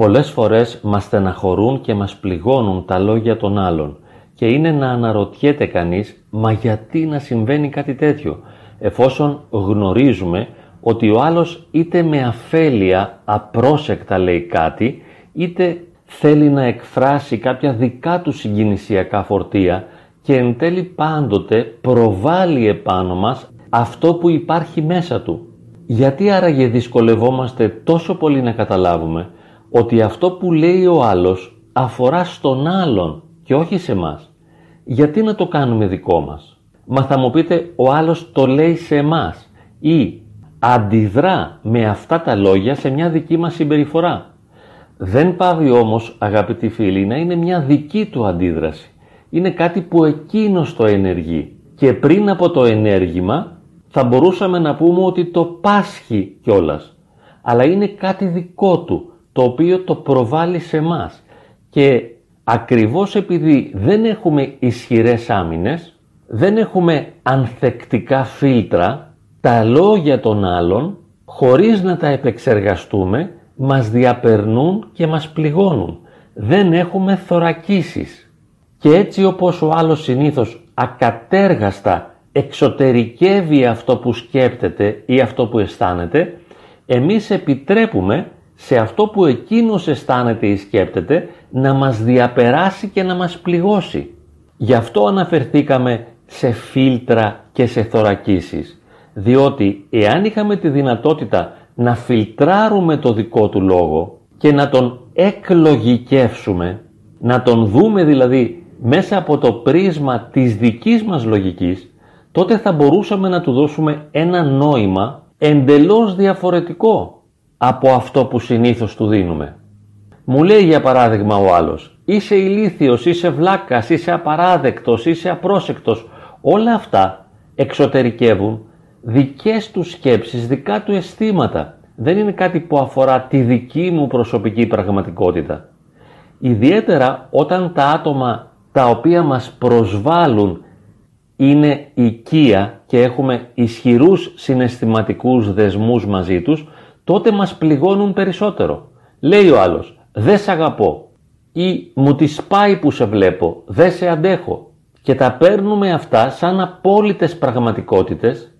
Πολλές φορές μας στεναχωρούν και μας πληγώνουν τα λόγια των άλλων και είναι να αναρωτιέται κανείς «Μα γιατί να συμβαίνει κάτι τέτοιο» εφόσον γνωρίζουμε ότι ο άλλος είτε με αφέλεια απρόσεκτα λέει κάτι είτε θέλει να εκφράσει κάποια δικά του συγκινησιακά φορτία και εν τέλει πάντοτε προβάλλει επάνω μας αυτό που υπάρχει μέσα του. Γιατί άραγε δυσκολευόμαστε τόσο πολύ να καταλάβουμε ότι αυτό που λέει ο άλλος αφορά στον άλλον και όχι σε μας. Γιατί να το κάνουμε δικό μας; Μα θα μου πείτε ο άλλος το λέει σε εμάς ή αντιδρά με αυτά τα λόγια σε μια δική μας συμπεριφορά. Δεν πάβει όμως αγαπητοί φίλοι να είναι μια δική του αντίδραση. Είναι κάτι που εκείνος το ενεργεί και πριν από το ενέργημα θα μπορούσαμε να πούμε ότι το πάσχει κιόλας. Αλλά είναι κάτι δικό του το οποίο το προβάλλει σε μας και ακριβώς επειδή δεν έχουμε ισχυρές άμυνες, δεν έχουμε ανθεκτικά φίλτρα, τα λόγια των άλλων, χωρίς να τα επεξεργαστούμε, μας διαπερνούν και μας πληγώνουν. Δεν έχουμε θωρακίσεις. Και έτσι όπως ο άλλος συνήθως ακατέργαστα εξωτερικεύει αυτό που σκέπτεται ή αυτό που αισθάνεται, εμείς επιτρέπουμε σε αυτό που εκείνος αισθάνεται ή σκέπτεται να μας διαπεράσει και να μας πληγώσει. Γι' αυτό αναφερθήκαμε σε φίλτρα και σε θωρακίσεις. Διότι εάν είχαμε τη δυνατότητα να φιλτράρουμε το δικό του λόγο και να τον εκλογικεύσουμε, να τον δούμε δηλαδή μέσα από το πρίσμα της δικής μας λογικής, τότε θα μπορούσαμε να του δώσουμε ένα νόημα εντελώς διαφορετικό από αυτό που συνήθως του δίνουμε. Μου λέει για παράδειγμα ο άλλος, είσαι ηλίθιος, είσαι βλάκας, είσαι απαράδεκτος, είσαι απρόσεκτος. Όλα αυτά εξωτερικεύουν δικές τους σκέψεις, δικά του αισθήματα. Δεν είναι κάτι που αφορά τη δική μου προσωπική πραγματικότητα. Ιδιαίτερα όταν τα άτομα τα οποία μας προσβάλλουν είναι οικία και έχουμε ισχυρούς συναισθηματικούς δεσμούς μαζί τους, τότε μας πληγώνουν περισσότερο. Λέει ο άλλος, δεν σε αγαπώ ή μου τη πάει που σε βλέπω, δεν σε αντέχω και τα παίρνουμε αυτά σαν απόλυτες πραγματικότητες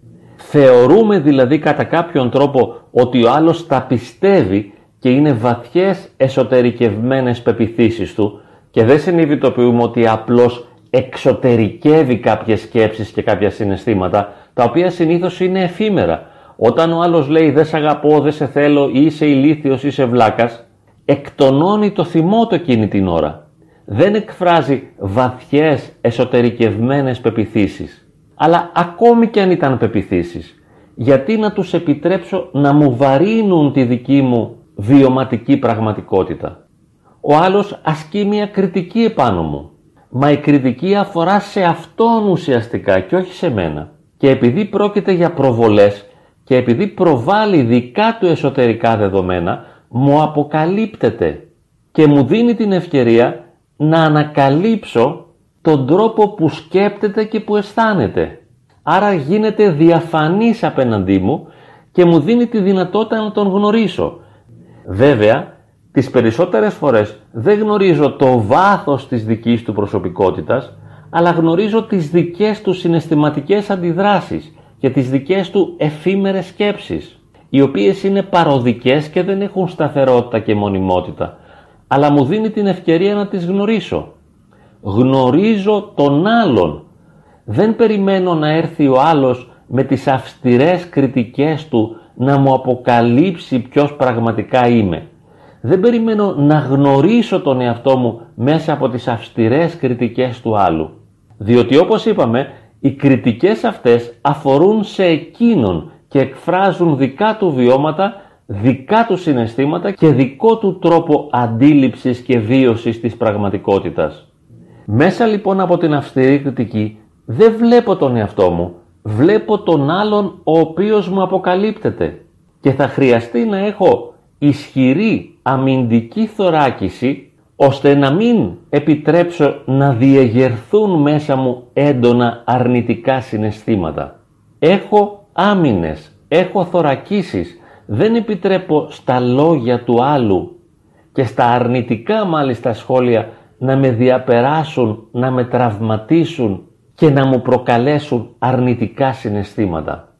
Θεωρούμε δηλαδή κατά κάποιον τρόπο ότι ο άλλος τα πιστεύει και είναι βαθιές εσωτερικευμένες πεπιθήσεις του και δεν συνειδητοποιούμε ότι απλώς εξωτερικεύει κάποιες σκέψεις και κάποια συναισθήματα τα οποία συνήθως είναι εφήμερα. Όταν ο άλλος λέει δεν σε αγαπώ, δεν σε θέλω ή είσαι ηλίθιος ή είσαι βλάκας, εκτονώνει το θυμό του εκείνη την ώρα. Δεν εκφράζει βαθιές εσωτερικευμένες πεπιθήσεις αλλά ακόμη και αν ήταν πεπιθήσεις, γιατί να τους επιτρέψω να μου βαρύνουν τη δική μου βιωματική πραγματικότητα; Ο άλλος ασκεί μια κριτική επάνω μου, μα η κριτική αφορά σε αυτόν ουσιαστικά και όχι σε μένα. Και επειδή πρόκειται για προβολές και επειδή προβάλλει δικά του εσωτερικά δεδομένα, μου αποκαλύπτεται και μου δίνει την ευκαιρία να ανακαλύψω τον τρόπο που σκέπτεται και που αισθάνεται. Άρα γίνεται διαφανής απέναντί μου και μου δίνει τη δυνατότητα να τον γνωρίσω. Βέβαια, τις περισσότερες φορές δεν γνωρίζω το βάθος της δικής του προσωπικότητας, αλλά γνωρίζω τις δικές του συναισθηματικές αντιδράσεις και τις δικές του εφήμερες σκέψεις, οι οποίες είναι παροδικές και δεν έχουν σταθερότητα και μονιμότητα, αλλά μου δίνει την ευκαιρία να τις γνωρίσω γνωρίζω τον άλλον. Δεν περιμένω να έρθει ο άλλος με τις αυστηρές κριτικές του να μου αποκαλύψει ποιος πραγματικά είμαι. Δεν περιμένω να γνωρίσω τον εαυτό μου μέσα από τις αυστηρές κριτικές του άλλου. Διότι όπως είπαμε, οι κριτικές αυτές αφορούν σε εκείνον και εκφράζουν δικά του βιώματα, δικά του συναισθήματα και δικό του τρόπο αντίληψης και βίωσης της πραγματικότητας. Μέσα λοιπόν από την αυστηρή κριτική δεν βλέπω τον εαυτό μου, βλέπω τον άλλον ο οποίος μου αποκαλύπτεται και θα χρειαστεί να έχω ισχυρή αμυντική θωράκιση ώστε να μην επιτρέψω να διεγερθούν μέσα μου έντονα αρνητικά συναισθήματα. Έχω άμυνες, έχω θωρακίσεις, δεν επιτρέπω στα λόγια του άλλου και στα αρνητικά μάλιστα σχόλια να με διαπεράσουν, να με τραυματίσουν και να μου προκαλέσουν αρνητικά συναισθήματα.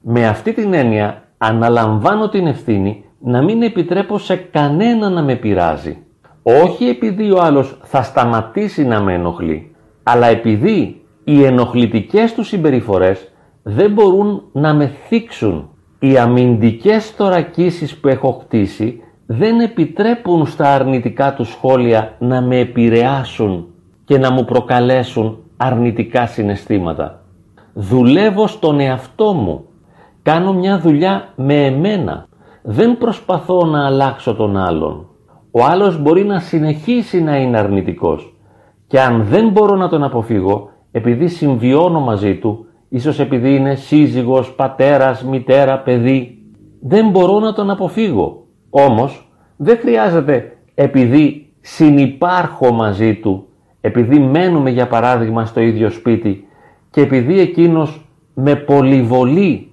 Με αυτή την έννοια αναλαμβάνω την ευθύνη να μην επιτρέπω σε κανένα να με πειράζει. Όχι επειδή ο άλλος θα σταματήσει να με ενοχλεί, αλλά επειδή οι ενοχλητικές του συμπεριφορές δεν μπορούν να με θίξουν. Οι αμυντικές θωρακίσεις που έχω χτίσει δεν επιτρέπουν στα αρνητικά του σχόλια να με επηρεάσουν και να μου προκαλέσουν αρνητικά συναισθήματα. Δουλεύω στον εαυτό μου. Κάνω μια δουλειά με εμένα. Δεν προσπαθώ να αλλάξω τον άλλον. Ο άλλος μπορεί να συνεχίσει να είναι αρνητικός. Και αν δεν μπορώ να τον αποφύγω, επειδή συμβιώνω μαζί του, ίσως επειδή είναι σύζυγος, πατέρας, μητέρα, παιδί, δεν μπορώ να τον αποφύγω. Όμως, δεν χρειάζεται επειδή συνυπάρχω μαζί του, επειδή μένουμε για παράδειγμα στο ίδιο σπίτι και επειδή εκείνος με πολυβολεί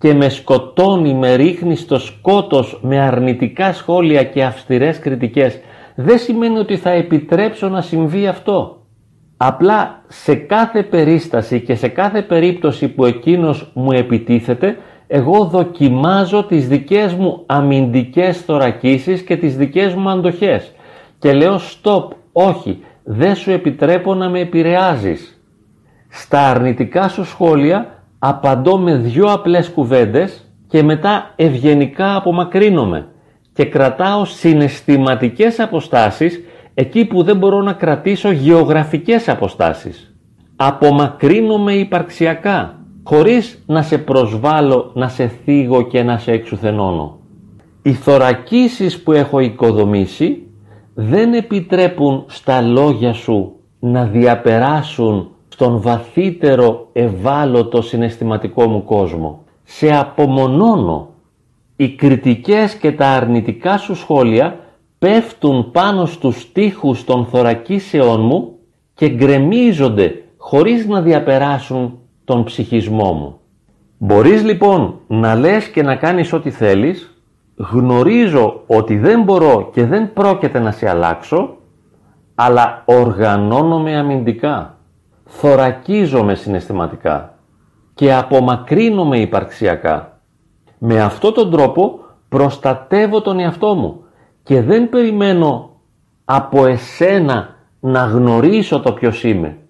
και με σκοτώνει, με ρίχνει στο σκότος με αρνητικά σχόλια και αυστηρές κριτικές, δεν σημαίνει ότι θα επιτρέψω να συμβεί αυτό. Απλά σε κάθε περίσταση και σε κάθε περίπτωση που εκείνος μου επιτίθεται, εγώ δοκιμάζω τις δικές μου αμυντικές θωρακίσεις και τις δικές μου αντοχές και λέω stop, όχι, δεν σου επιτρέπω να με επηρεάζεις. Στα αρνητικά σου σχόλια απαντώ με δυο απλές κουβέντες και μετά ευγενικά απομακρύνομαι και κρατάω συναισθηματικές αποστάσεις εκεί που δεν μπορώ να κρατήσω γεωγραφικές αποστάσεις. Απομακρύνομαι υπαρξιακά χωρίς να σε προσβάλλω, να σε θίγω και να σε εξουθενώνω. Οι θωρακίσεις που έχω οικοδομήσει δεν επιτρέπουν στα λόγια σου να διαπεράσουν στον βαθύτερο ευάλωτο συναισθηματικό μου κόσμο. Σε απομονώνω. Οι κριτικές και τα αρνητικά σου σχόλια πέφτουν πάνω στους τοίχους των θωρακίσεών μου και γκρεμίζονται χωρίς να διαπεράσουν τον ψυχισμό μου. Μπορείς λοιπόν να λες και να κάνεις ό,τι θέλεις, γνωρίζω ότι δεν μπορώ και δεν πρόκειται να σε αλλάξω, αλλά οργανώνομαι αμυντικά, θωρακίζομαι συναισθηματικά και απομακρύνομαι υπαρξιακά. Με αυτόν τον τρόπο προστατεύω τον εαυτό μου και δεν περιμένω από εσένα να γνωρίσω το ποιος είμαι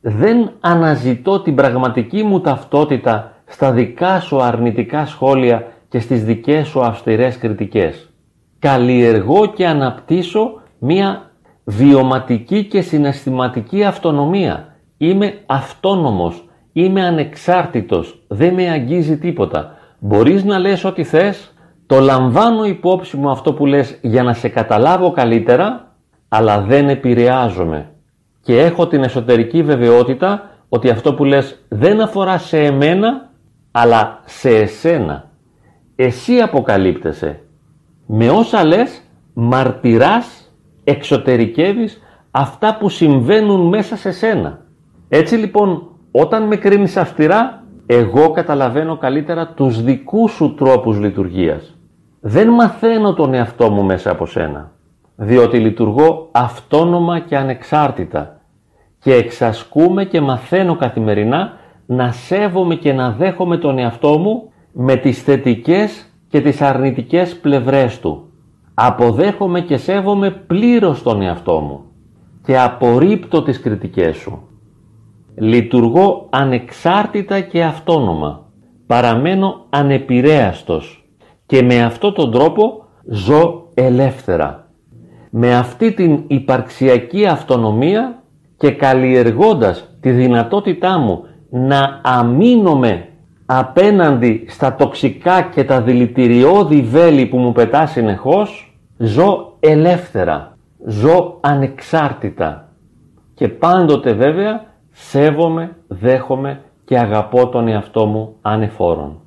δεν αναζητώ την πραγματική μου ταυτότητα στα δικά σου αρνητικά σχόλια και στις δικές σου αυστηρές κριτικές. Καλλιεργώ και αναπτύσσω μία βιωματική και συναισθηματική αυτονομία. Είμαι αυτόνομος, είμαι ανεξάρτητος, δεν με αγγίζει τίποτα. Μπορείς να λες ό,τι θες, το λαμβάνω υπόψη μου αυτό που λες για να σε καταλάβω καλύτερα, αλλά δεν επηρεάζομαι και έχω την εσωτερική βεβαιότητα ότι αυτό που λες δεν αφορά σε εμένα, αλλά σε εσένα. Εσύ αποκαλύπτεσαι. Με όσα λες, μαρτυράς, εξωτερικεύεις αυτά που συμβαίνουν μέσα σε σένα. Έτσι λοιπόν, όταν με κρίνεις αυστηρά, εγώ καταλαβαίνω καλύτερα τους δικούς σου τρόπους λειτουργίας. Δεν μαθαίνω τον εαυτό μου μέσα από σένα, διότι λειτουργώ αυτόνομα και ανεξάρτητα και εξασκούμε και μαθαίνω καθημερινά να σέβομαι και να δέχομαι τον εαυτό μου με τις θετικές και τις αρνητικές πλευρές του. Αποδέχομαι και σέβομαι πλήρως τον εαυτό μου και απορρίπτω τις κριτικές σου. Λειτουργώ ανεξάρτητα και αυτόνομα. Παραμένω ανεπηρέαστος και με αυτόν τον τρόπο ζω ελεύθερα. Με αυτή την υπαρξιακή αυτονομία και καλλιεργώντας τη δυνατότητά μου να αμήνομαι απέναντι στα τοξικά και τα δηλητηριώδη βέλη που μου πετά συνεχώς, ζω ελεύθερα, ζω ανεξάρτητα και πάντοτε βέβαια σέβομαι, δέχομαι και αγαπώ τον εαυτό μου ανεφόρον.